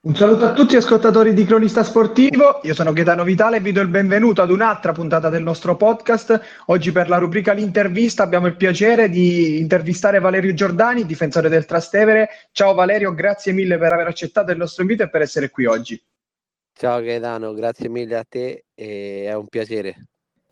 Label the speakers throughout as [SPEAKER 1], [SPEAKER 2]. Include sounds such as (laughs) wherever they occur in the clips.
[SPEAKER 1] Un saluto a tutti ascoltatori di Cronista Sportivo, io sono Gaetano Vitale e vi do il benvenuto ad un'altra puntata del nostro podcast. Oggi per la rubrica L'intervista abbiamo il piacere di intervistare Valerio Giordani, difensore del Trastevere. Ciao Valerio, grazie mille per aver accettato il nostro invito e per essere qui oggi.
[SPEAKER 2] Ciao Gaetano, grazie mille a te e è un piacere.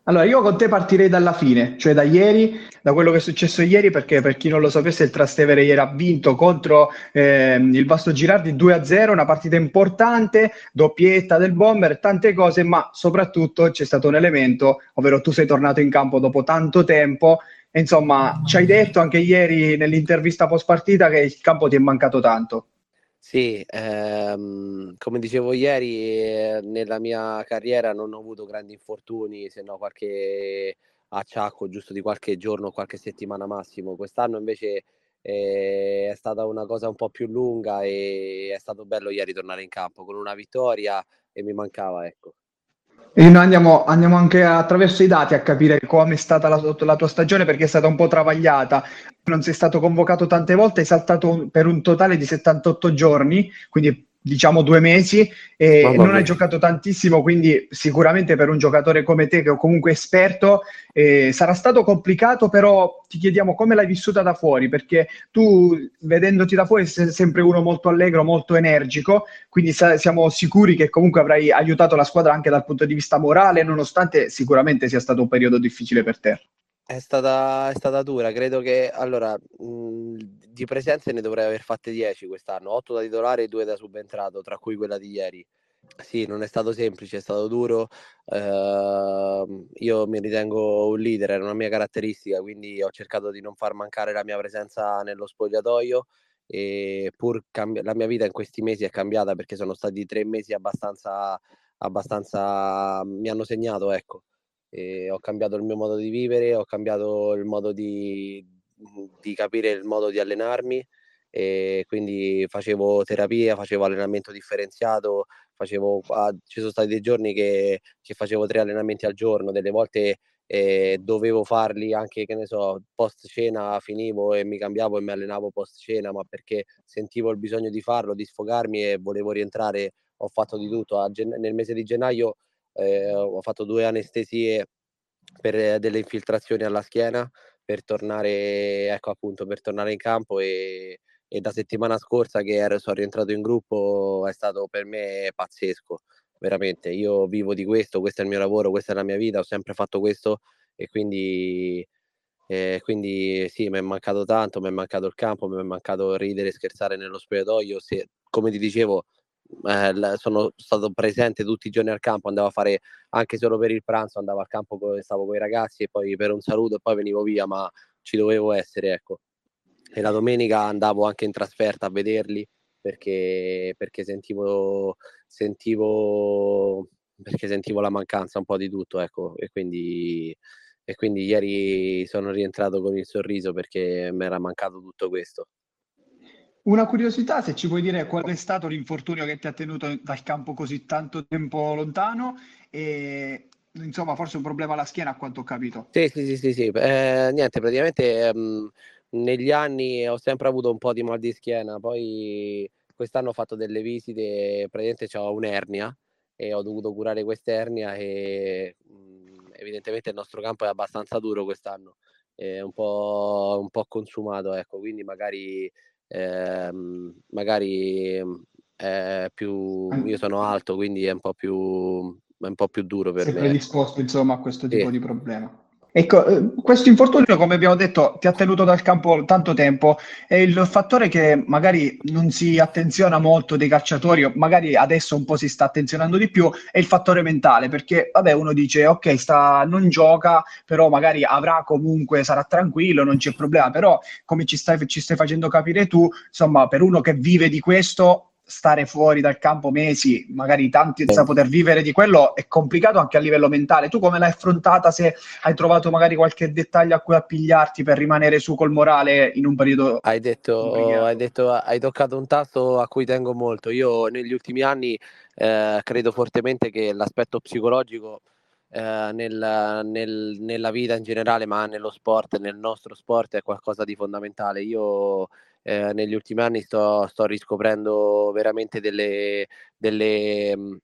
[SPEAKER 1] Allora, io con te partirei dalla fine, cioè da ieri, da quello che è successo ieri, perché per chi non lo sapesse, il Trastevere ieri ha vinto contro eh, il Vasto Girardi 2-0, una partita importante, doppietta del Bomber, tante cose, ma soprattutto c'è stato un elemento, ovvero tu sei tornato in campo dopo tanto tempo, e insomma, ci hai detto anche ieri nell'intervista post partita che il campo ti è mancato tanto.
[SPEAKER 2] Sì, ehm, come dicevo ieri, eh, nella mia carriera non ho avuto grandi infortuni, se no qualche acciacco giusto di qualche giorno, qualche settimana massimo. Quest'anno invece eh, è stata una cosa un po' più lunga e è stato bello ieri tornare in campo con una vittoria e mi mancava, ecco.
[SPEAKER 1] E noi andiamo, andiamo, anche attraverso i dati a capire come è stata la, la, tua stagione perché è stata un po' travagliata. Non sei stato convocato tante volte, hai saltato per un totale di 78 giorni, quindi diciamo due mesi e Mamma non mia. hai giocato tantissimo, quindi sicuramente per un giocatore come te che è comunque esperto eh, sarà stato complicato, però ti chiediamo come l'hai vissuta da fuori, perché tu vedendoti da fuori sei sempre uno molto allegro, molto energico, quindi sa- siamo sicuri che comunque avrai aiutato la squadra anche dal punto di vista morale, nonostante sicuramente sia stato un periodo difficile per te.
[SPEAKER 2] È stata, è stata dura, credo che allora mh, di presenze ne dovrei aver fatte 10 quest'anno, 8 da titolare e 2 da subentrato, tra cui quella di ieri. Sì, non è stato semplice, è stato duro. Uh, io mi ritengo un leader, è una mia caratteristica, quindi ho cercato di non far mancare la mia presenza nello spogliatoio e pur cambi- la mia vita in questi mesi è cambiata perché sono stati tre mesi abbastanza, abbastanza mi hanno segnato, ecco e ho cambiato il mio modo di vivere, ho cambiato il modo di, di capire il modo di allenarmi e quindi facevo terapia, facevo allenamento differenziato, facevo, ah, ci sono stati dei giorni che, che facevo tre allenamenti al giorno, delle volte eh, dovevo farli anche, che ne so, post cena finivo e mi cambiavo e mi allenavo post cena, ma perché sentivo il bisogno di farlo, di sfogarmi e volevo rientrare, ho fatto di tutto. Gen- nel mese di gennaio eh, ho fatto due anestesie per delle infiltrazioni alla schiena per tornare, ecco appunto, per tornare in campo e, e da settimana scorsa che ero, sono rientrato in gruppo è stato per me pazzesco, veramente. Io vivo di questo, questo è il mio lavoro, questa è la mia vita, ho sempre fatto questo e quindi, eh, quindi sì, mi è mancato tanto, mi è mancato il campo, mi è mancato ridere e scherzare nello spogliatoio. Se, come ti dicevo, eh, sono stato presente tutti i giorni al campo, andavo a fare anche solo per il pranzo, andavo al campo, stavo con i ragazzi e poi per un saluto e poi venivo via, ma ci dovevo essere, ecco. E la domenica andavo anche in trasferta a vederli perché, perché sentivo, sentivo, perché sentivo la mancanza un po' di tutto, ecco, e quindi, e quindi ieri sono rientrato con il sorriso perché mi era mancato tutto questo.
[SPEAKER 1] Una curiosità, se ci puoi dire qual è stato l'infortunio che ti ha tenuto dal campo così tanto tempo lontano e insomma forse un problema alla schiena a quanto ho capito.
[SPEAKER 2] Sì, sì, sì, sì, sì. Eh, niente, praticamente ehm, negli anni ho sempre avuto un po' di mal di schiena, poi quest'anno ho fatto delle visite, praticamente ho un'ernia e ho dovuto curare quest'ernia e mh, mm, evidentemente il nostro campo è abbastanza duro quest'anno, è un po', un po consumato, ecco, quindi magari ehm, magari è più io sono alto, quindi è un po' più, è un po più duro per
[SPEAKER 1] Sei
[SPEAKER 2] me.
[SPEAKER 1] Sei predisposto insomma a questo tipo sì. di problema. Ecco, eh, questo infortunio, come abbiamo detto, ti ha tenuto dal campo tanto tempo. E il fattore che magari non si attenziona molto dei calciatori, o magari adesso un po' si sta attenzionando di più, è il fattore mentale, perché vabbè uno dice ok, sta, non gioca, però magari avrà comunque, sarà tranquillo, non c'è problema, però come ci stai, ci stai facendo capire tu, insomma, per uno che vive di questo, stare fuori dal campo mesi, magari tanti senza poter vivere di quello, è complicato anche a livello mentale. Tu come l'hai affrontata? Se hai trovato magari qualche dettaglio a cui appigliarti per rimanere su col morale in un periodo.
[SPEAKER 2] Hai detto, hai, detto hai toccato un tasto a cui tengo molto. Io negli ultimi anni eh, credo fortemente che l'aspetto psicologico. Eh, nel, nel, nella vita in generale, ma nello sport, nel nostro sport, è qualcosa di fondamentale. Io eh, negli ultimi anni sto, sto riscoprendo veramente delle, delle, mm,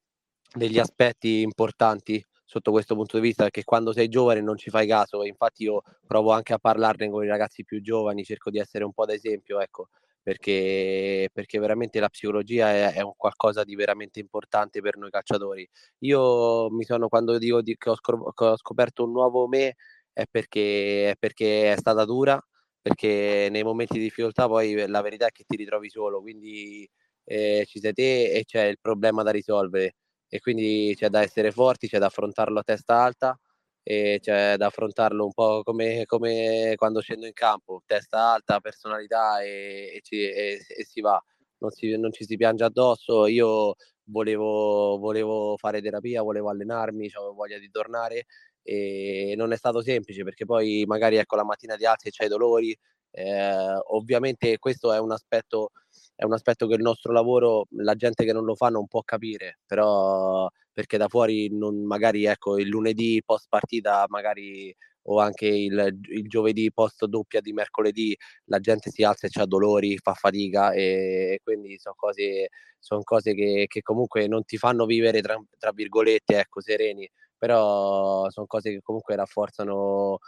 [SPEAKER 2] degli aspetti importanti sotto questo punto di vista, perché quando sei giovane non ci fai caso, infatti io provo anche a parlarne con i ragazzi più giovani, cerco di essere un po' d'esempio, ecco, perché, perché veramente la psicologia è, è, un qualcosa di veramente importante per noi calciatori. Io mi sono, quando dico di, che, ho scop- che, ho scoperto un nuovo me, è perché, è perché è stata dura, perché nei momenti di difficoltà poi la verità è che ti ritrovi solo, quindi eh, ci sei te e c'è il problema da risolvere e quindi c'è da essere forti, c'è da affrontarlo a testa alta e c'è da affrontarlo un po' come, come quando scendo in campo, testa alta, personalità e, e, ci, e, e si va, non, si, non, ci si piange addosso. Io volevo, volevo fare terapia, volevo allenarmi, avevo voglia di tornare e non è stato semplice perché poi magari ecco la mattina ti alzi e c'hai dolori. Eh, ovviamente questo è un aspetto è un aspetto che il nostro lavoro, la gente che non lo fa non può capire, però perché da fuori non, magari ecco il lunedì post partita magari o anche il, il, giovedì post doppia di mercoledì la gente si alza e ha dolori, fa fatica e, e quindi sono cose, son cose che, che, comunque non ti fanno vivere tra, tra virgolette ecco sereni, però sono cose che comunque rafforzano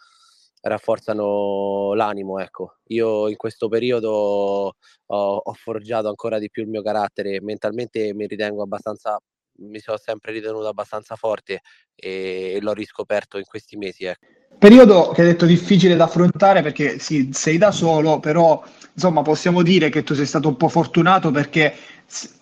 [SPEAKER 2] rafforzano l'animo. Ecco. Io in questo periodo ho, ho, forgiato ancora di più il mio carattere, mentalmente mi ritengo abbastanza, mi sono sempre ritenuto abbastanza forte e, l'ho riscoperto in questi mesi. Ecco.
[SPEAKER 1] Periodo che hai detto difficile da affrontare perché sì, sei da solo, però insomma possiamo dire che tu sei stato un po' fortunato perché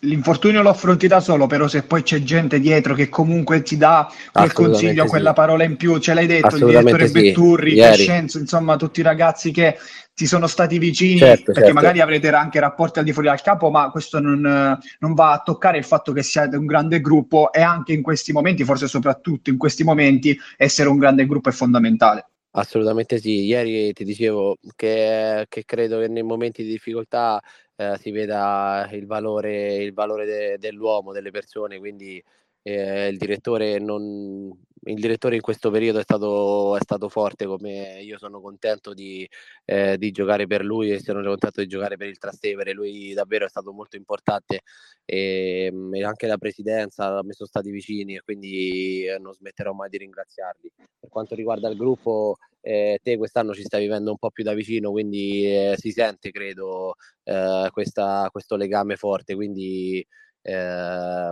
[SPEAKER 1] l'infortunio lo affronti da solo, però se poi c'è gente dietro che comunque ti dà quel consiglio, sì. quella parola in più, ce l'hai detto, il direttore sì. Betturri, Crescenzo, insomma tutti i ragazzi che ti sono stati vicini, certo, perché certo. magari avrete anche rapporti al di fuori dal capo, ma questo non, non, va a toccare il fatto che siate un grande gruppo e anche in questi momenti, forse soprattutto in questi momenti, essere un grande gruppo è fondamentale.
[SPEAKER 2] Assolutamente sì, ieri ti dicevo che, che credo che nei momenti di difficoltà eh, si veda il valore, il valore de, dell'uomo, delle persone, quindi eh, il, direttore non, il direttore in questo periodo è stato, è stato forte, come io sono contento di, eh, di, giocare per lui e sono contento di giocare per il Trastevere, lui davvero è stato molto importante e, ehm, e anche la presidenza mi sono stati vicini e quindi eh, non smetterò mai di ringraziarli. Per quanto riguarda il gruppo, eh, te quest'anno ci stai vivendo un po' più da vicino, quindi eh, si sente, credo, eh, questa, questo legame forte, quindi eh,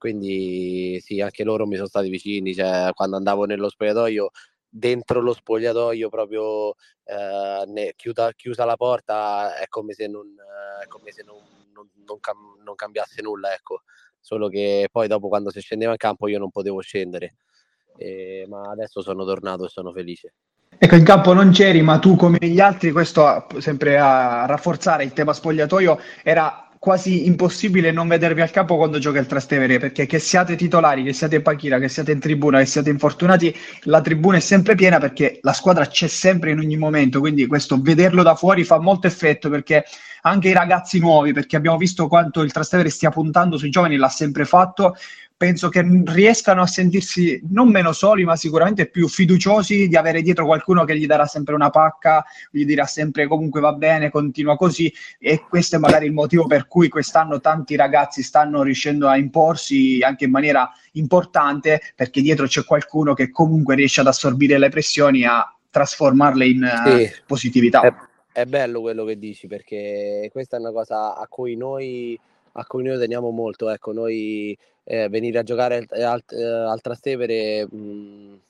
[SPEAKER 2] quindi sì, anche loro mi sono stati vicini, cioè, quando andavo nello spogliatoio, dentro lo spogliatoio proprio eh, ne, chiusa, chiusa, la porta, è come se non, è come se non, non, non, cam, non cambiasse nulla, ecco. Solo che poi dopo quando si scendeva in campo io non potevo scendere, e, ma adesso sono tornato e sono felice.
[SPEAKER 1] Ecco, in campo non c'eri, ma tu come gli altri, questo sempre a rafforzare il tema spogliatoio, era quasi impossibile non vedervi al campo quando gioca il Trastevere, perché che siate titolari, che siate in panchina, che siate in tribuna, che siate infortunati, la tribuna è sempre piena perché la squadra c'è sempre in ogni momento, quindi questo vederlo da fuori fa molto effetto perché anche i ragazzi nuovi, perché abbiamo visto quanto il Trastevere stia puntando sui giovani, l'ha sempre fatto, penso che riescano a sentirsi non meno soli, ma sicuramente più fiduciosi di avere dietro qualcuno che gli darà sempre una pacca, gli dirà sempre comunque va bene, continua così. E questo è magari il motivo per cui quest'anno tanti ragazzi stanno riuscendo a imporsi anche in maniera importante, perché dietro c'è qualcuno che comunque riesce ad assorbire le pressioni, a trasformarle in sì. uh, positività.
[SPEAKER 2] È, è bello quello che dici, perché questa è una cosa a cui noi a cui noi teniamo molto. Ecco, noi eh, venire a giocare al, al, al Trastevere mhmm,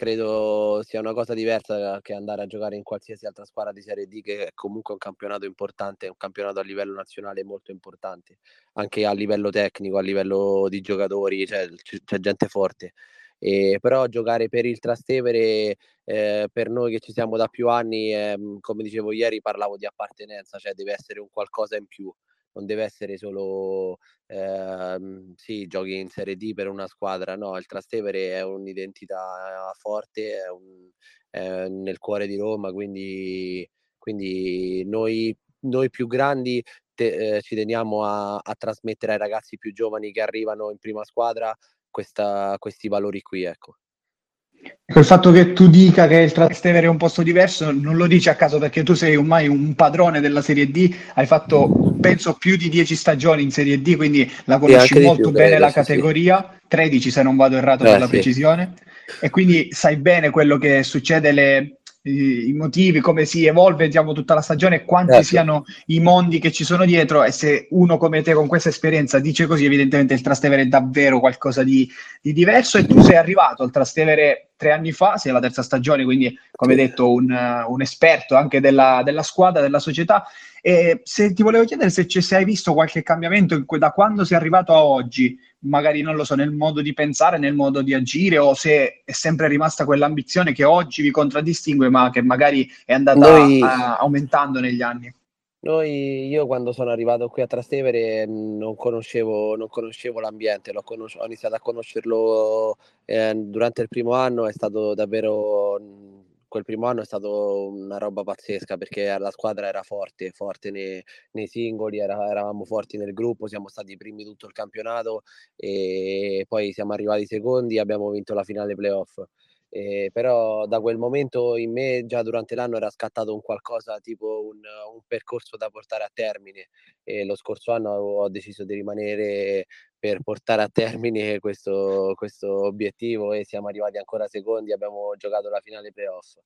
[SPEAKER 2] credo sia una cosa diversa che andare a giocare in qualsiasi altra squadra di Serie D, che è comunque un campionato importante, un campionato a livello nazionale molto importante, anche a livello tecnico, a livello di giocatori, cioè, c- c'è gente forte. E, però giocare per il Trastevere eh, per noi che ci siamo da più anni, eh, come dicevo ieri, parlavo di appartenenza, cioè deve essere un qualcosa in più non deve essere solo ehm, sì, giochi in Serie D per una squadra, no, il Trastevere è un'identità forte, è, un, è nel cuore di Roma, quindi, quindi noi, noi più grandi te, eh, ci teniamo a, a, trasmettere ai ragazzi più giovani che arrivano in prima squadra questa, questi valori qui, ecco.
[SPEAKER 1] Il fatto che tu dica che il Trastevere è un posto diverso non lo dici a caso perché tu sei ormai un padrone della Serie D, hai fatto penso più di 10 stagioni in Serie D, quindi la conosci molto più, bene credo, la categoria, sì. 13 se non vado errato eh, per la sì. precisione, e quindi sai bene quello che succede, le, i motivi, come si evolve diciamo, tutta la stagione, quanti certo. siano i mondi che ci sono dietro e se uno come te con questa esperienza dice così, evidentemente il Trastevere è davvero qualcosa di, di diverso e tu sei arrivato al Trastevere tre anni fa, sei alla terza stagione, quindi come detto un, un esperto anche della, della, squadra, della società. E se ti volevo chiedere se, se hai visto qualche cambiamento da quando sei arrivato a oggi, magari non lo so, nel modo di pensare, nel modo di agire, o se è sempre rimasta quell'ambizione che oggi vi contraddistingue, ma che magari è andata Noi... a, aumentando negli anni.
[SPEAKER 2] Noi, io quando sono arrivato qui a Trastevere non conoscevo, non conoscevo l'ambiente, conos- ho iniziato a conoscerlo eh, durante il primo anno, è stato davvero, quel primo anno è stato una roba pazzesca perché la squadra era forte, forte nei, nei singoli, era, eravamo forti nel gruppo, siamo stati i primi tutto il campionato e poi siamo arrivati secondi e abbiamo vinto la finale playoff. Eh, però da quel momento in me già durante l'anno era scattato un qualcosa tipo un, un percorso da portare a termine e lo scorso anno ho deciso di rimanere per portare a termine (laughs) questo, questo obiettivo e siamo arrivati ancora secondi, abbiamo giocato la finale playoff.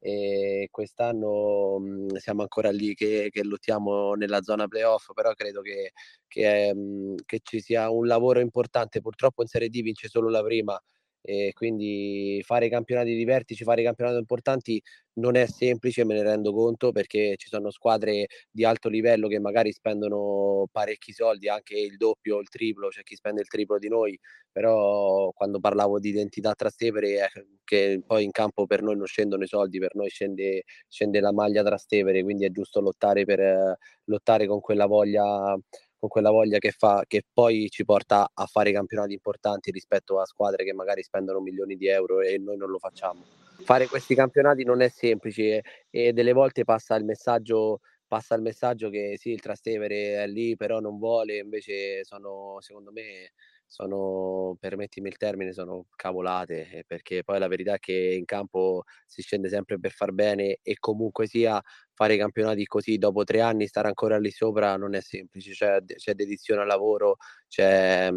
[SPEAKER 2] E quest'anno mh, siamo ancora lì che, che, lottiamo nella zona playoff, però credo che, che, mh, che ci sia un lavoro importante, purtroppo in Serie D vince solo la prima, e quindi fare campionati di vertice, fare campionati importanti non è semplice, me ne rendo conto, perché ci sono squadre di alto livello che magari spendono parecchi soldi, anche il doppio il triplo, c'è chi spende il triplo di noi, però quando parlavo di identità Trastevere, eh, che poi in campo per noi non scendono i soldi, per noi scende, scende la maglia Trastevere, quindi è giusto lottare per eh, lottare con quella voglia con quella voglia che fa, che poi ci porta a fare campionati importanti rispetto a squadre che magari spendono milioni di euro e noi non lo facciamo. Fare questi campionati non è semplice e delle volte passa il messaggio passa il messaggio che sì, il Trastevere è lì, però non vuole, invece sono, secondo me, sono, permettimi il termine, sono cavolate, eh, perché poi la verità è che in campo si scende sempre per far bene e comunque sia fare i campionati così dopo tre anni, stare ancora lì sopra non è semplice, c'è, c'è dedizione al lavoro, c'è,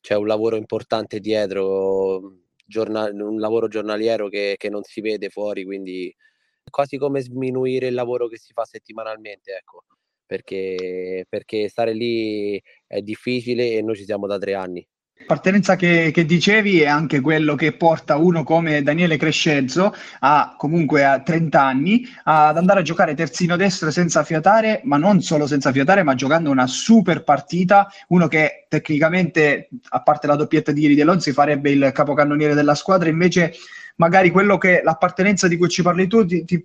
[SPEAKER 2] c'è un lavoro importante dietro, giornal- un lavoro giornaliero che, che non si vede fuori, quindi quasi come sminuire il lavoro che si fa settimanalmente, ecco perché, perché stare lì è difficile e noi ci siamo da tre anni.
[SPEAKER 1] L'appartenenza che, che, dicevi è anche quello che porta uno come Daniele Crescenzo a comunque a 30 anni ad andare a giocare terzino destro senza fiatare, ma non solo senza fiatare, ma giocando una super partita. Uno che tecnicamente, a parte la doppietta di ieri De Lonzi, farebbe il capocannoniere della squadra, invece magari quello che l'appartenenza di cui ci parli tu ti, ti,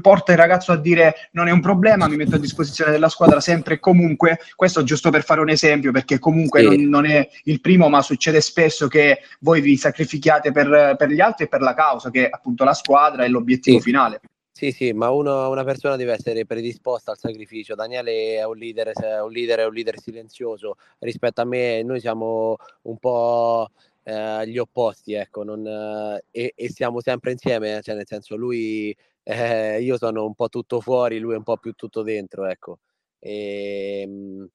[SPEAKER 1] porta il ragazzo a dire non è un problema, mi metto a disposizione della squadra sempre e comunque, questo giusto per fare un esempio, perché comunque sì. non, non, è il primo, ma succede spesso che voi vi sacrifichiate per, per, gli altri e per la causa, che è appunto la squadra e l'obiettivo sì. finale.
[SPEAKER 2] Sì, sì, ma uno, una persona deve essere predisposta al sacrificio. Daniele è un leader, è un leader, è un leader silenzioso rispetto a me. Noi siamo un po' eh, gli opposti, ecco, non, eh, e, e, siamo sempre insieme, cioè nel senso lui, (laughs) eh, io sono un po' tutto fuori, lui è un po' più tutto dentro, ecco. E, ehm,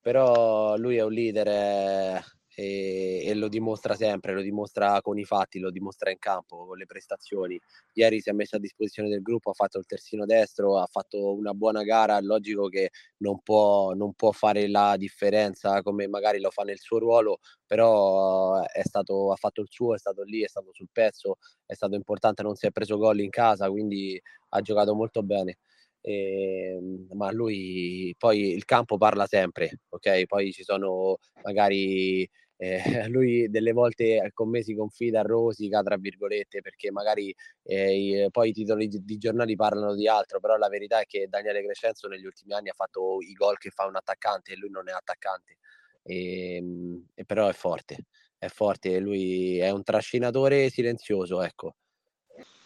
[SPEAKER 2] però lui è un leader eh, e, e, lo dimostra sempre, lo dimostra con i fatti, lo dimostra in campo, con le prestazioni. Ieri si è messo a disposizione del gruppo, ha fatto il terzino destro, ha fatto una buona gara, logico che non può, non può fare la differenza come magari lo fa nel suo ruolo, però stato, ha fatto il suo, è stato lì, è stato sul pezzo, è stato importante, non si è preso gol in casa, quindi ha giocato molto bene. E, ehm, ma lui poi il campo parla sempre, ok? Poi ci sono magari eh, (laughs) lui delle volte con me si confida, rosica, tra virgolette, perché magari eh, poi i titoli di, di, giornali parlano di altro, però la verità è che Daniele Crescenzo negli ultimi anni ha fatto i gol che fa un attaccante e lui non è attaccante, e, ehm, e però è forte, è forte, lui è un trascinatore silenzioso, ecco.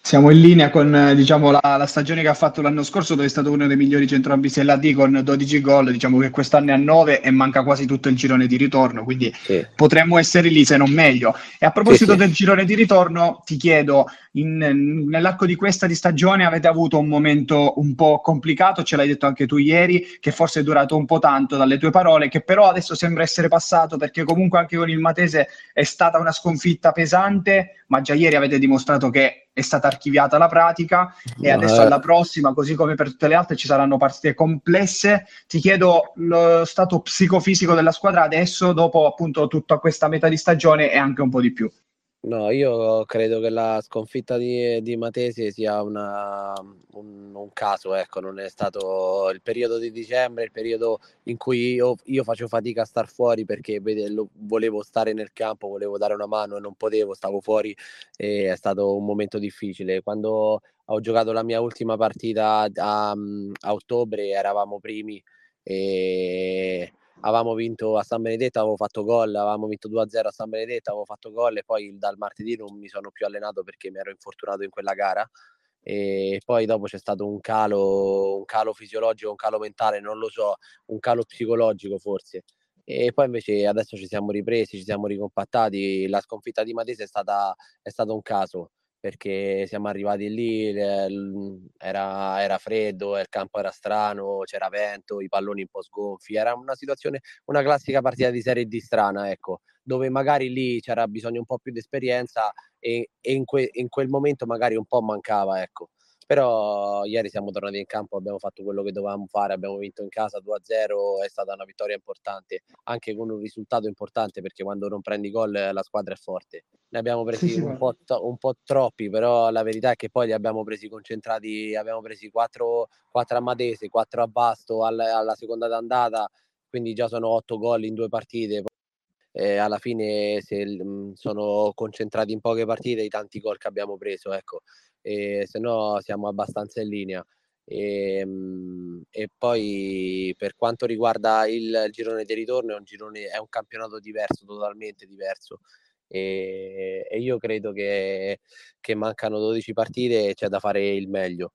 [SPEAKER 1] Siamo in linea con diciamo, la, la, stagione che ha fatto l'anno scorso, dove è stato uno dei migliori centrocampisti della D con 12 gol. Diciamo che quest'anno è a 9 e manca quasi tutto il girone di ritorno, quindi sì. potremmo essere lì se non meglio. E a proposito sì, sì. del girone di ritorno, ti chiedo: in, nell'arco di questa di stagione avete avuto un momento un po' complicato, ce l'hai detto anche tu ieri, che forse è durato un po' tanto dalle tue parole, che però adesso sembra essere passato perché comunque anche con il Matese è stata una sconfitta pesante, ma già ieri avete dimostrato che è stata archiviata la pratica e adesso alla prossima, così come per tutte le altre, ci saranno partite complesse. Ti chiedo lo stato psicofisico della squadra adesso, dopo appunto tutta questa metà di stagione e anche un po' di più.
[SPEAKER 2] No, io credo che la sconfitta di, di Matese sia una, un, un, caso, ecco, non è stato il periodo di dicembre, il periodo in cui io, io facevo fatica a star fuori perché vede, lo, volevo stare nel campo, volevo dare una mano e non potevo, stavo fuori e è stato un momento difficile. Quando ho giocato la mia ultima partita a, a ottobre eravamo primi e avevamo vinto a San Benedetto, avevo fatto gol, avevamo vinto 2-0 a San Benedetto, avevo fatto gol e poi dal martedì non mi sono più allenato perché mi ero infortunato in quella gara e poi dopo c'è stato un calo, un calo fisiologico, un calo mentale, non lo so, un calo psicologico forse. E poi invece adesso ci siamo ripresi, ci siamo ricompattati, la sconfitta di Matese è stata, è stato un caso perché siamo arrivati lì, era, era, freddo, il campo era strano, c'era vento, i palloni un po' sgonfi, era una situazione, una classica partita di serie di strana, ecco, dove magari lì c'era bisogno un po' più di esperienza e, e in, que, in, quel momento magari un po' mancava, ecco. Però ieri siamo tornati in campo, abbiamo fatto quello che dovevamo fare, abbiamo vinto in casa 2-0, è stata una vittoria importante, anche con un risultato importante perché quando non prendi gol la squadra è forte. Ne abbiamo presi sì, un, po to- un, po troppi, però la verità è che poi li abbiamo presi concentrati, abbiamo presi 4, 4 a Matese, 4 a Basto alla, alla seconda d'andata, quindi già sono 8 gol in due partite. Eh, alla fine se, mh, sono concentrati in poche partite i tanti gol che abbiamo preso, ecco e se no siamo abbastanza in linea. E, ehm, e, poi per quanto riguarda il girone di ritorno è un, girone, è un campionato diverso, totalmente diverso. E, e io credo che, che mancano 12 partite e c'è da fare il meglio.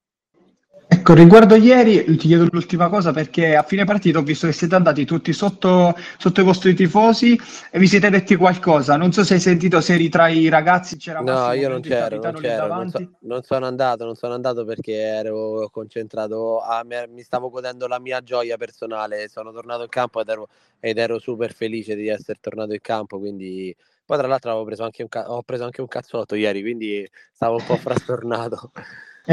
[SPEAKER 1] Ecco, riguardo ieri, ti chiedo l'ultima cosa perché a fine partita ho visto che siete andati tutti sotto, sotto i vostri tifosi e vi siete detti qualcosa. Non so se hai sentito se eri tra i ragazzi, c'era
[SPEAKER 2] No, io non c'ero, non, c'ero non, so, non, sono andato, non sono andato perché ero concentrato, a, mi stavo godendo la mia gioia personale, sono tornato in campo ed ero, ed ero super felice di essere tornato in campo, quindi poi tra l'altro avevo preso anche un, ho preso anche un cazzotto ieri, quindi stavo un po' (laughs) frastornato.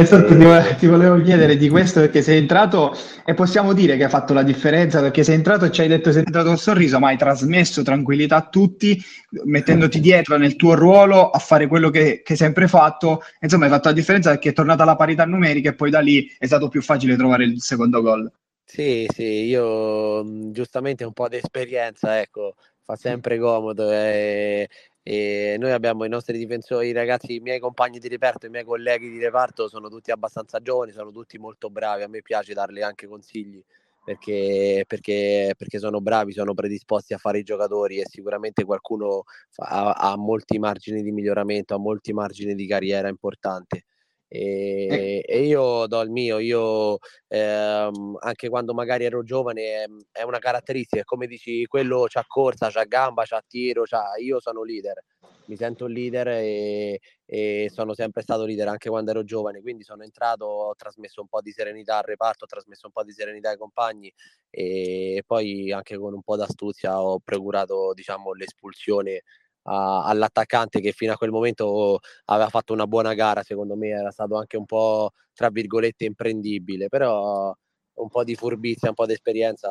[SPEAKER 1] Esatto, ti, ti, volevo chiedere di questo perché sei entrato e possiamo dire che hai fatto la differenza perché sei entrato e ci hai detto sei entrato col sorriso, ma hai trasmesso tranquillità a tutti, mettendoti dietro nel tuo ruolo a fare quello che, che hai sempre fatto. Insomma, hai fatto la differenza perché è tornata la parità numerica e poi da lì è stato più facile trovare il secondo gol.
[SPEAKER 2] Sì, sì, io giustamente un po' di esperienza, ecco, fa sempre comodo e, e noi abbiamo i nostri difensori, i ragazzi, i miei compagni di reparto, i miei colleghi di reparto sono tutti abbastanza giovani, sono tutti molto bravi, a me piace darle anche consigli perché, perché, perché sono bravi, sono predisposti a fare i giocatori e sicuramente qualcuno fa, ha, ha molti margini di miglioramento, ha molti margini di carriera importante. E, e, io do il mio, io ehm, anche quando magari ero giovane ehm, è una caratteristica, come dici, quello c'ha corsa, c'ha gamba, c'ha tiro, c'ha... io sono leader, mi sento un leader e, e, sono sempre stato leader anche quando ero giovane, quindi sono entrato, ho trasmesso un po' di serenità al reparto, ho trasmesso un po' di serenità ai compagni e poi anche con un po' d'astuzia ho procurato diciamo l'espulsione a, all'attaccante che fino a quel momento aveva fatto una buona gara, secondo me era stato anche un po' tra virgolette imprendibile, però un po' di furbizia, un po' di esperienza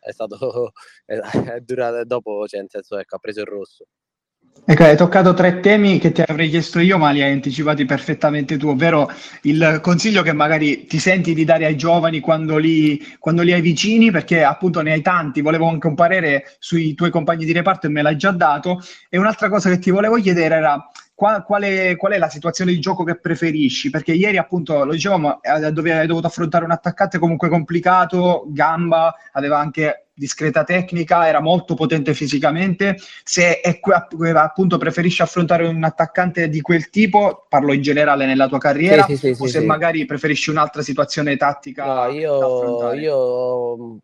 [SPEAKER 2] è stato (laughs) è durato dopo, cioè nel senso ecco, ha preso il rosso.
[SPEAKER 1] Ecco, hai toccato tre temi che ti avrei chiesto io, ma li hai anticipati perfettamente tu, ovvero il consiglio che magari ti senti di dare ai giovani quando li, quando li hai vicini, perché appunto ne hai tanti, volevo anche un parere sui tuoi compagni di reparto e me l'hai già dato, e un'altra cosa che ti volevo chiedere era qual, qual, è, qual, è, la situazione di gioco che preferisci? Perché ieri, appunto, lo dicevamo, eh, dove hai dovuto affrontare un attaccante comunque complicato, gamba, aveva anche discreta tecnica, era molto potente fisicamente. Se è, appunto preferisci affrontare un attaccante di quel tipo, parlo in generale nella tua carriera, sì, sì, sì, o se magari preferisci un'altra situazione tattica.
[SPEAKER 2] No, io, io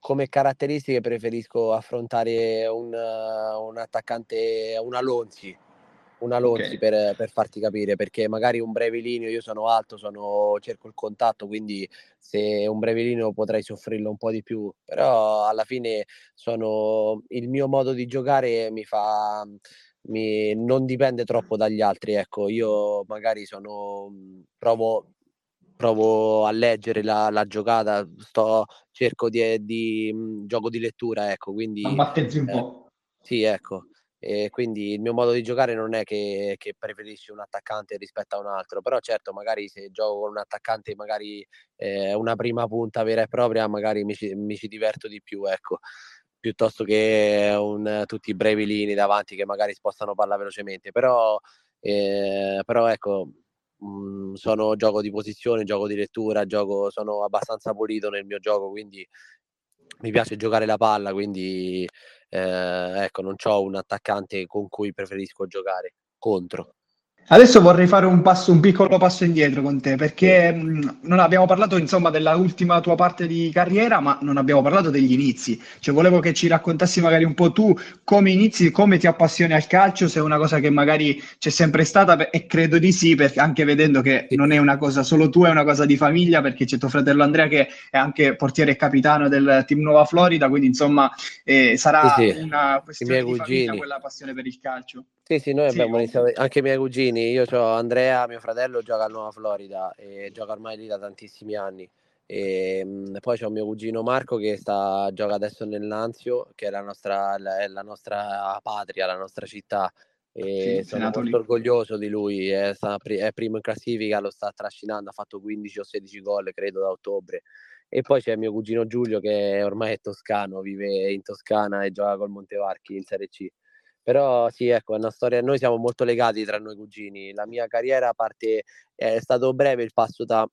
[SPEAKER 2] come caratteristiche preferisco affrontare un, un attaccante, un Alonzi una Lonzi okay. per, per, farti capire, perché magari un brevilineo, io sono alto, sono, cerco il contatto, quindi se un brevilineo potrei soffrirlo un po' di più, però alla fine sono, il mio modo di giocare mi fa, mi, non dipende troppo dagli altri, ecco, io magari sono, provo, provo a leggere la, la giocata, sto, cerco di, di, di, gioco di lettura, ecco, quindi...
[SPEAKER 1] Ammattezzi un
[SPEAKER 2] eh,
[SPEAKER 1] po'.
[SPEAKER 2] Sì, ecco e quindi il mio modo di giocare non è che, che, preferisci un attaccante rispetto a un altro, però certo magari se gioco con un attaccante magari eh, una prima punta vera e propria magari mi ci, mi ci diverto di più, ecco, piuttosto che un, tutti i brevi linee davanti che magari spostano palla velocemente, però, eh, però ecco, mh, mhmm, sono gioco di posizione, gioco di lettura, gioco, sono abbastanza pulito nel mio gioco, quindi mi piace giocare la palla, quindi eh, ecco, non ho un attaccante con cui preferisco giocare contro.
[SPEAKER 1] Adesso vorrei fare un, passo, un piccolo passo indietro con te, perché mh, non abbiamo parlato insomma della ultima tua parte di carriera, ma non abbiamo parlato degli inizi. Cioè, volevo che ci raccontassi magari un po' tu come inizi, come ti appassioni al calcio, se è una cosa che magari c'è sempre stata, e credo di sì, perché anche vedendo che non è una cosa solo tua, è una cosa di famiglia, perché c'è tuo fratello Andrea che è anche portiere e capitano del team Nuova Florida, quindi insomma eh, sarà sì, sì. una questione di famiglia quella passione per il calcio.
[SPEAKER 2] Sì, sì, noi abbiamo iniziato, anche i miei cugini, io ho Andrea, mio fratello, gioca a Nuova Florida e gioca ormai lì da tantissimi anni. E, mh, poi c'è un mio cugino Marco che sta, gioca adesso nel Lazio, che è la nostra, è la nostra patria, la nostra città. E sì, sono molto lì. orgoglioso di lui, è, sta, è primo in classifica, lo sta trascinando, ha fatto 15 o 16 gol credo da ottobre. E poi c'è mio cugino Giulio che ormai è toscano, vive in Toscana e gioca col Montevarchi in Serie C. Però sì, ecco, è una storia, noi siamo molto legati tra noi cugini. La mia carriera parte, è stato breve il passo da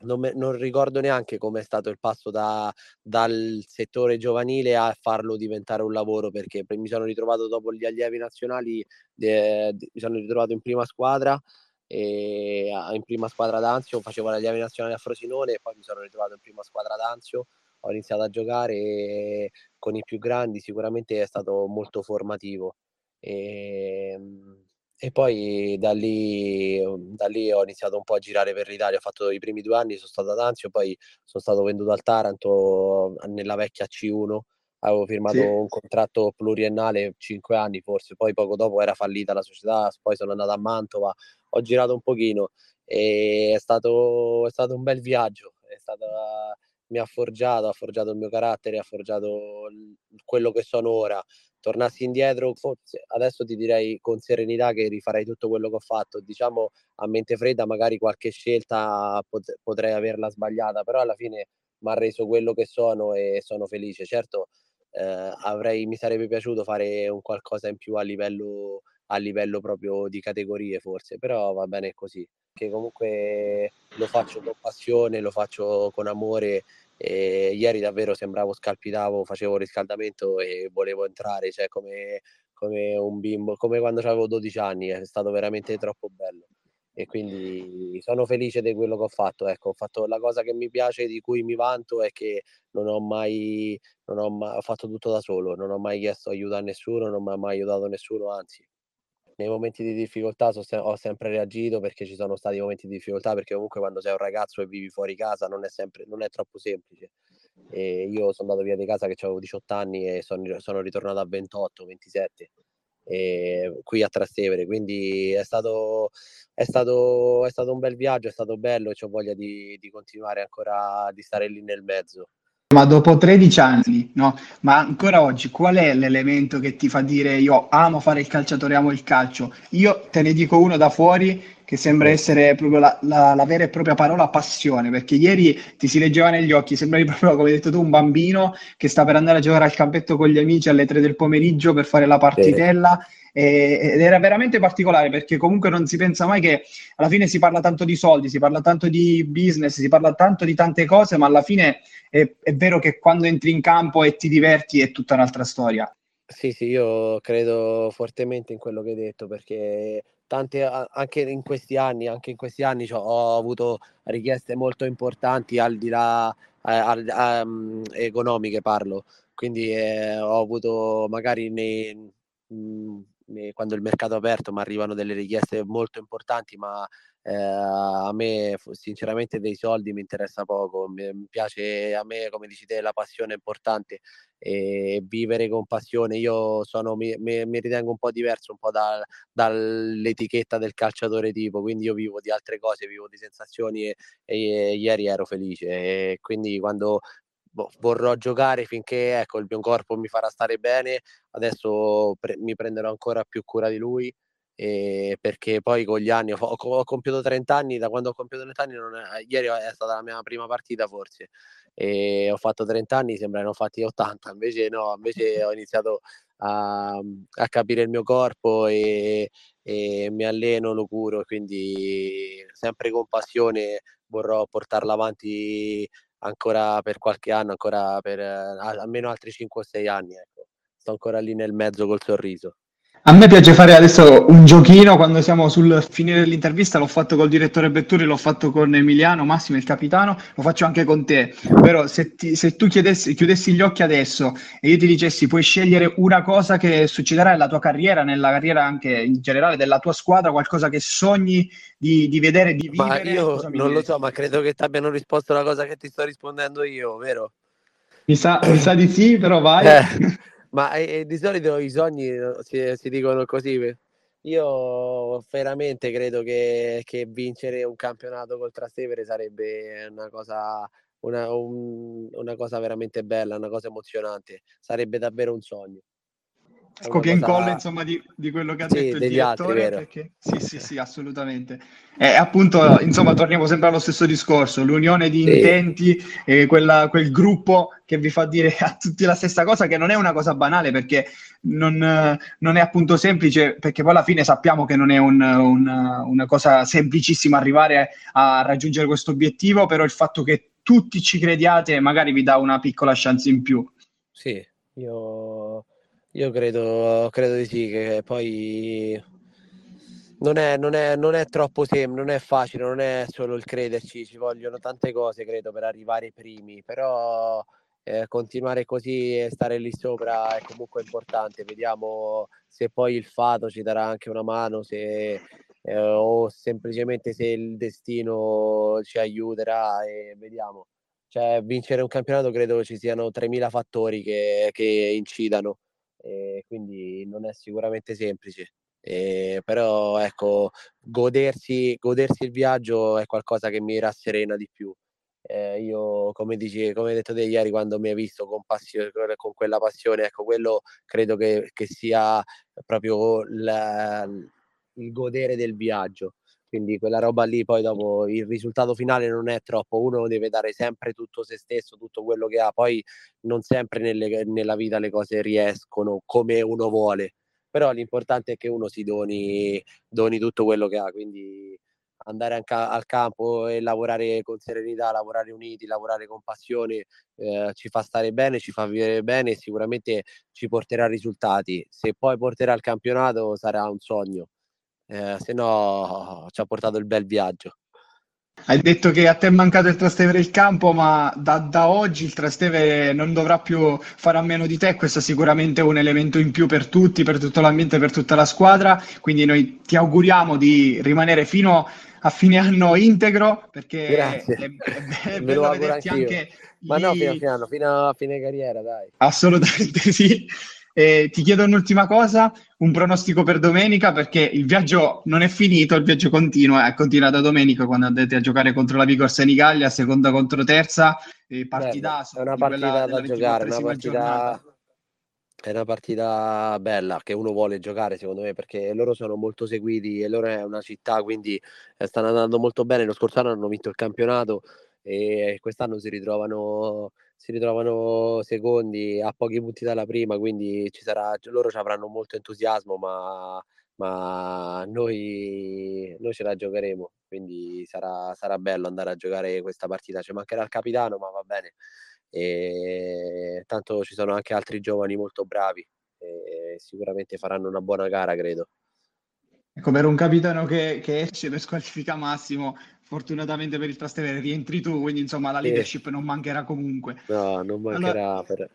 [SPEAKER 2] non, me, non, ricordo neanche come è stato il passo da, dal settore giovanile a farlo diventare un lavoro perché mi sono ritrovato dopo gli allievi nazionali, de, de, mi sono ritrovato in prima squadra, e, in prima squadra d'Anzio, facevo gli allievi nazionali a Frosinone e poi mi sono ritrovato in prima squadra d'Anzio ho iniziato a giocare con i più grandi, sicuramente è stato molto formativo. E, ehm, e poi da lì, da lì, ho iniziato un po' a girare per l'Italia, ho fatto i primi due anni, sono stato ad Anzio, poi sono stato venduto al Taranto nella vecchia C1, avevo firmato sì. un contratto pluriennale, cinque anni forse, poi poco dopo era fallita la società, poi sono andato a Mantova, ho girato un pochino e è stato, è stato un bel viaggio, è stata mi ha forgiato, ha forgiato il mio carattere, ha forgiato quello che sono ora. Tornassi indietro, forse adesso ti direi con serenità che rifarei tutto quello che ho fatto. Diciamo a mente fredda, magari qualche scelta pot- potrei averla sbagliata, però alla fine mi ha reso quello che sono e sono felice. Certo, eh, avrei, mi sarebbe piaciuto fare un qualcosa in più a livello, a livello proprio di categorie, forse, però va bene così che comunque lo faccio con passione, lo faccio con amore. E ieri davvero sembravo scalpitavo, facevo riscaldamento e volevo entrare, cioè come, come un bimbo, come quando avevo 12 anni, è stato veramente troppo bello. E quindi sono felice di quello che ho fatto. Ecco, ho fatto la cosa che mi piace, di cui mi vanto, è che non ho mai, non ho mai ho fatto tutto da solo, non ho mai chiesto aiuto a nessuno, non mi ha mai aiutato nessuno, anzi nei momenti di difficoltà se- ho sempre reagito perché ci sono stati momenti di difficoltà perché comunque quando sei un ragazzo e vivi fuori casa non è, sempre, non è troppo semplice. E io sono andato via di casa che avevo 18 anni e sono, sono ritornato a 28, 27 qui a Trastevere, quindi è stato, è, stato, è stato un bel viaggio, è stato bello e ho voglia di, di continuare ancora, di stare lì nel mezzo.
[SPEAKER 1] Ma dopo 13 anni, no? Ma ancora oggi qual è l'elemento che ti fa dire io amo fare il calciatore, amo il calcio? Io te ne dico uno da fuori che sembra essere proprio la, la, la, vera e propria parola passione, perché ieri ti si leggeva negli occhi, sembravi (laughs) proprio, come hai detto tu, un bambino che sta per andare a giocare al campetto con gli amici alle tre del pomeriggio per fare la partitella. Sì. ed era veramente particolare perché comunque non si pensa mai che alla fine si parla tanto di soldi, si parla tanto di business, si parla tanto di tante cose, ma alla fine è, è vero che quando entri in campo e ti diverti è tutta un'altra storia.
[SPEAKER 2] Sì, sì, io credo fortemente in quello che hai detto perché tante, anche in questi anni, anche in questi anni cioè, ho avuto richieste molto importanti al di là eh, um, economiche parlo, quindi eh, ho avuto magari nei, mh, mm, nei, quando il mercato è aperto mi arrivano delle richieste molto importanti, ma eh, a me sinceramente dei soldi mi interessa poco, mi, piace a me come dici te la passione è importante e vivere con passione. Io sono, mi, mi, mi ritengo un po' diverso un po' da, dall'etichetta del calciatore tipo, quindi io vivo di altre cose, vivo di sensazioni e, e ieri ero felice. E quindi quando boh, vorrò giocare finché ecco, il mio corpo mi farà stare bene, adesso pre- mi prenderò ancora più cura di lui e perché poi con gli anni ho, ho, compiuto 30 anni, da quando ho compiuto 30 anni, è, ieri è stata la mia prima partita forse, e ho fatto 30 anni, sembra ne ho fatti 80, invece no, invece ho iniziato a, a capire il mio corpo e, e, mi alleno, lo curo, quindi sempre con passione vorrò portarla avanti ancora per qualche anno, ancora per almeno altri 5 o 6 anni. Ecco. Sto ancora lì nel mezzo col sorriso.
[SPEAKER 1] A me piace fare adesso un giochino quando siamo sul finire dell'intervista, l'ho fatto col direttore Betturi, l'ho fatto con Emiliano, Massimo il capitano, lo faccio anche con te. Però se, ti, se tu chiudessi, chiudessi gli occhi adesso e io ti dicessi puoi scegliere una cosa che succederà nella tua carriera, nella carriera anche in generale della tua squadra, qualcosa che sogni di, di vedere, di vivere.
[SPEAKER 2] Ma io non diresti? lo so, ma credo che ti abbiano risposto la cosa che ti sto rispondendo io, vero?
[SPEAKER 1] Mi sa, mi sa di sì, però vai. Eh. (laughs)
[SPEAKER 2] Ma eh, di solito i sogni eh, si, si, dicono così. Io veramente credo che, che, vincere un campionato col Trastevere sarebbe una cosa, una, un, una cosa veramente bella, una cosa emozionante. Sarebbe davvero un sogno
[SPEAKER 1] copia e incolla insomma di, di, quello che ha sì, detto il direttore altri, perché... sì sì sì. assolutamente. E appunto insomma torniamo sempre allo stesso discorso l'unione di sì. intenti e quella, quel gruppo che vi fa dire (laughs) a tutti la stessa cosa che non è una cosa banale perché non, non è appunto semplice perché poi alla fine sappiamo che non è un, un, una cosa semplicissima arrivare a raggiungere questo obiettivo però il fatto che tutti ci crediate magari vi dà una piccola chance in più.
[SPEAKER 2] Sì io io credo, credo di sì, che poi non è, non è, non è troppo semplice, non è facile, non è solo il crederci, ci vogliono tante cose, credo, per arrivare primi, però eh, continuare così e stare lì sopra è comunque importante. Vediamo se poi il fato ci darà anche una mano, se, eh, o semplicemente se il destino ci aiuterà e vediamo. Cioè, vincere un campionato credo ci siano 3.000 fattori che, che incidano e quindi non è sicuramente semplice. Eh, però ecco, godersi, godersi il viaggio è qualcosa che mi rasserena di più. Eh, io, come, dici, come detto te ieri, quando mi hai visto con, passione, con quella passione, ecco, quello credo che, che sia proprio la, il godere del viaggio quindi quella roba lì poi dopo il risultato finale non è troppo, uno deve dare sempre tutto se stesso, tutto quello che ha, poi non sempre nelle, nella vita le cose riescono come uno vuole, però l'importante è che uno si doni, doni tutto quello che ha, quindi andare anche al campo e lavorare con serenità, lavorare uniti, lavorare con passione eh, ci fa stare bene, ci fa vivere bene e sicuramente ci porterà risultati. Se poi porterà al campionato sarà un sogno eh, se no ci ha portato il bel viaggio.
[SPEAKER 1] Hai detto che a te è mancato il Trastevere il campo, ma da, da, oggi il Trastevere non dovrà più fare a meno di te. Questo è sicuramente un elemento in più per tutti, per tutto l'ambiente, per tutta la squadra. Quindi noi ti auguriamo di rimanere fino a fine anno integro, perché
[SPEAKER 2] Grazie. è, è, è bello vederti anche... Ma no, fino a fine anno, fino a fine carriera, dai.
[SPEAKER 1] Assolutamente sì. Eh, ti chiedo un'ultima cosa, un pronostico per domenica, perché il viaggio non è finito, il viaggio continua, è continuato domenica quando andate a giocare contro la Vigor Senigallia, seconda contro terza, eh, partidazo.
[SPEAKER 2] È una partita da giocare, una partita... È una partita bella che uno vuole giocare secondo me perché loro sono molto seguiti e loro è una città quindi eh, stanno andando molto bene. Lo scorso anno hanno vinto il campionato e quest'anno si ritrovano, si ritrovano secondi a pochi punti dalla prima quindi ci sarà, loro ci avranno molto entusiasmo ma, ma noi, noi ce la giocheremo quindi sarà, sarà bello andare a giocare questa partita. Ci mancherà il capitano ma va bene e tanto ci sono anche altri giovani molto bravi e sicuramente faranno una buona gara credo
[SPEAKER 1] ecco per un capitano che, che esce per squalifica massimo fortunatamente per il Trastevere rientri tu quindi insomma la leadership sì. non mancherà comunque.
[SPEAKER 2] No non mancherà allora... per...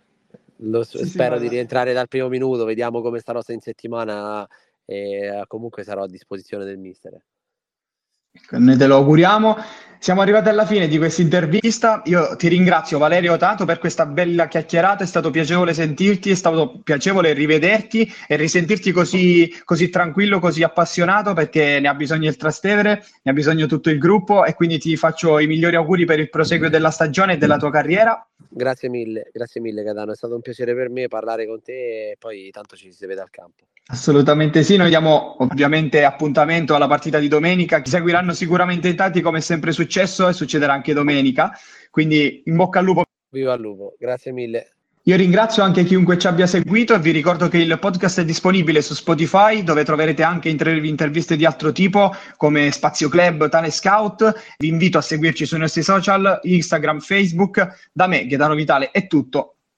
[SPEAKER 2] Lo, sì, spero sì, di rientrare dal primo minuto vediamo come starò in settimana e comunque sarò a disposizione del mister
[SPEAKER 1] noi te lo auguriamo. Siamo arrivati alla fine di questa intervista. Io ti ringrazio Valerio tanto per questa bella chiacchierata, è stato piacevole sentirti, è stato piacevole rivederti e risentirti così, così tranquillo, così appassionato perché ne ha bisogno il Trastevere, ne ha bisogno tutto il gruppo e quindi ti faccio i migliori auguri per il proseguio della stagione e della tua carriera.
[SPEAKER 2] Grazie mille, grazie mille Catano, è stato un piacere per me parlare con te e poi tanto ci si vede al campo.
[SPEAKER 1] Assolutamente sì, noi diamo ovviamente appuntamento alla partita di domenica, ci seguiranno sicuramente tanti come è sempre successo e succederà anche domenica, quindi in bocca al lupo.
[SPEAKER 2] Viva il lupo, grazie mille.
[SPEAKER 1] Io ringrazio anche chiunque ci abbia seguito e vi ricordo che il podcast è disponibile su Spotify dove troverete anche interviste di altro tipo come Spazio Club, Tane Scout. Vi invito a seguirci sui nostri social, Instagram, Facebook. Da me, Gaetano Vitale, è tutto.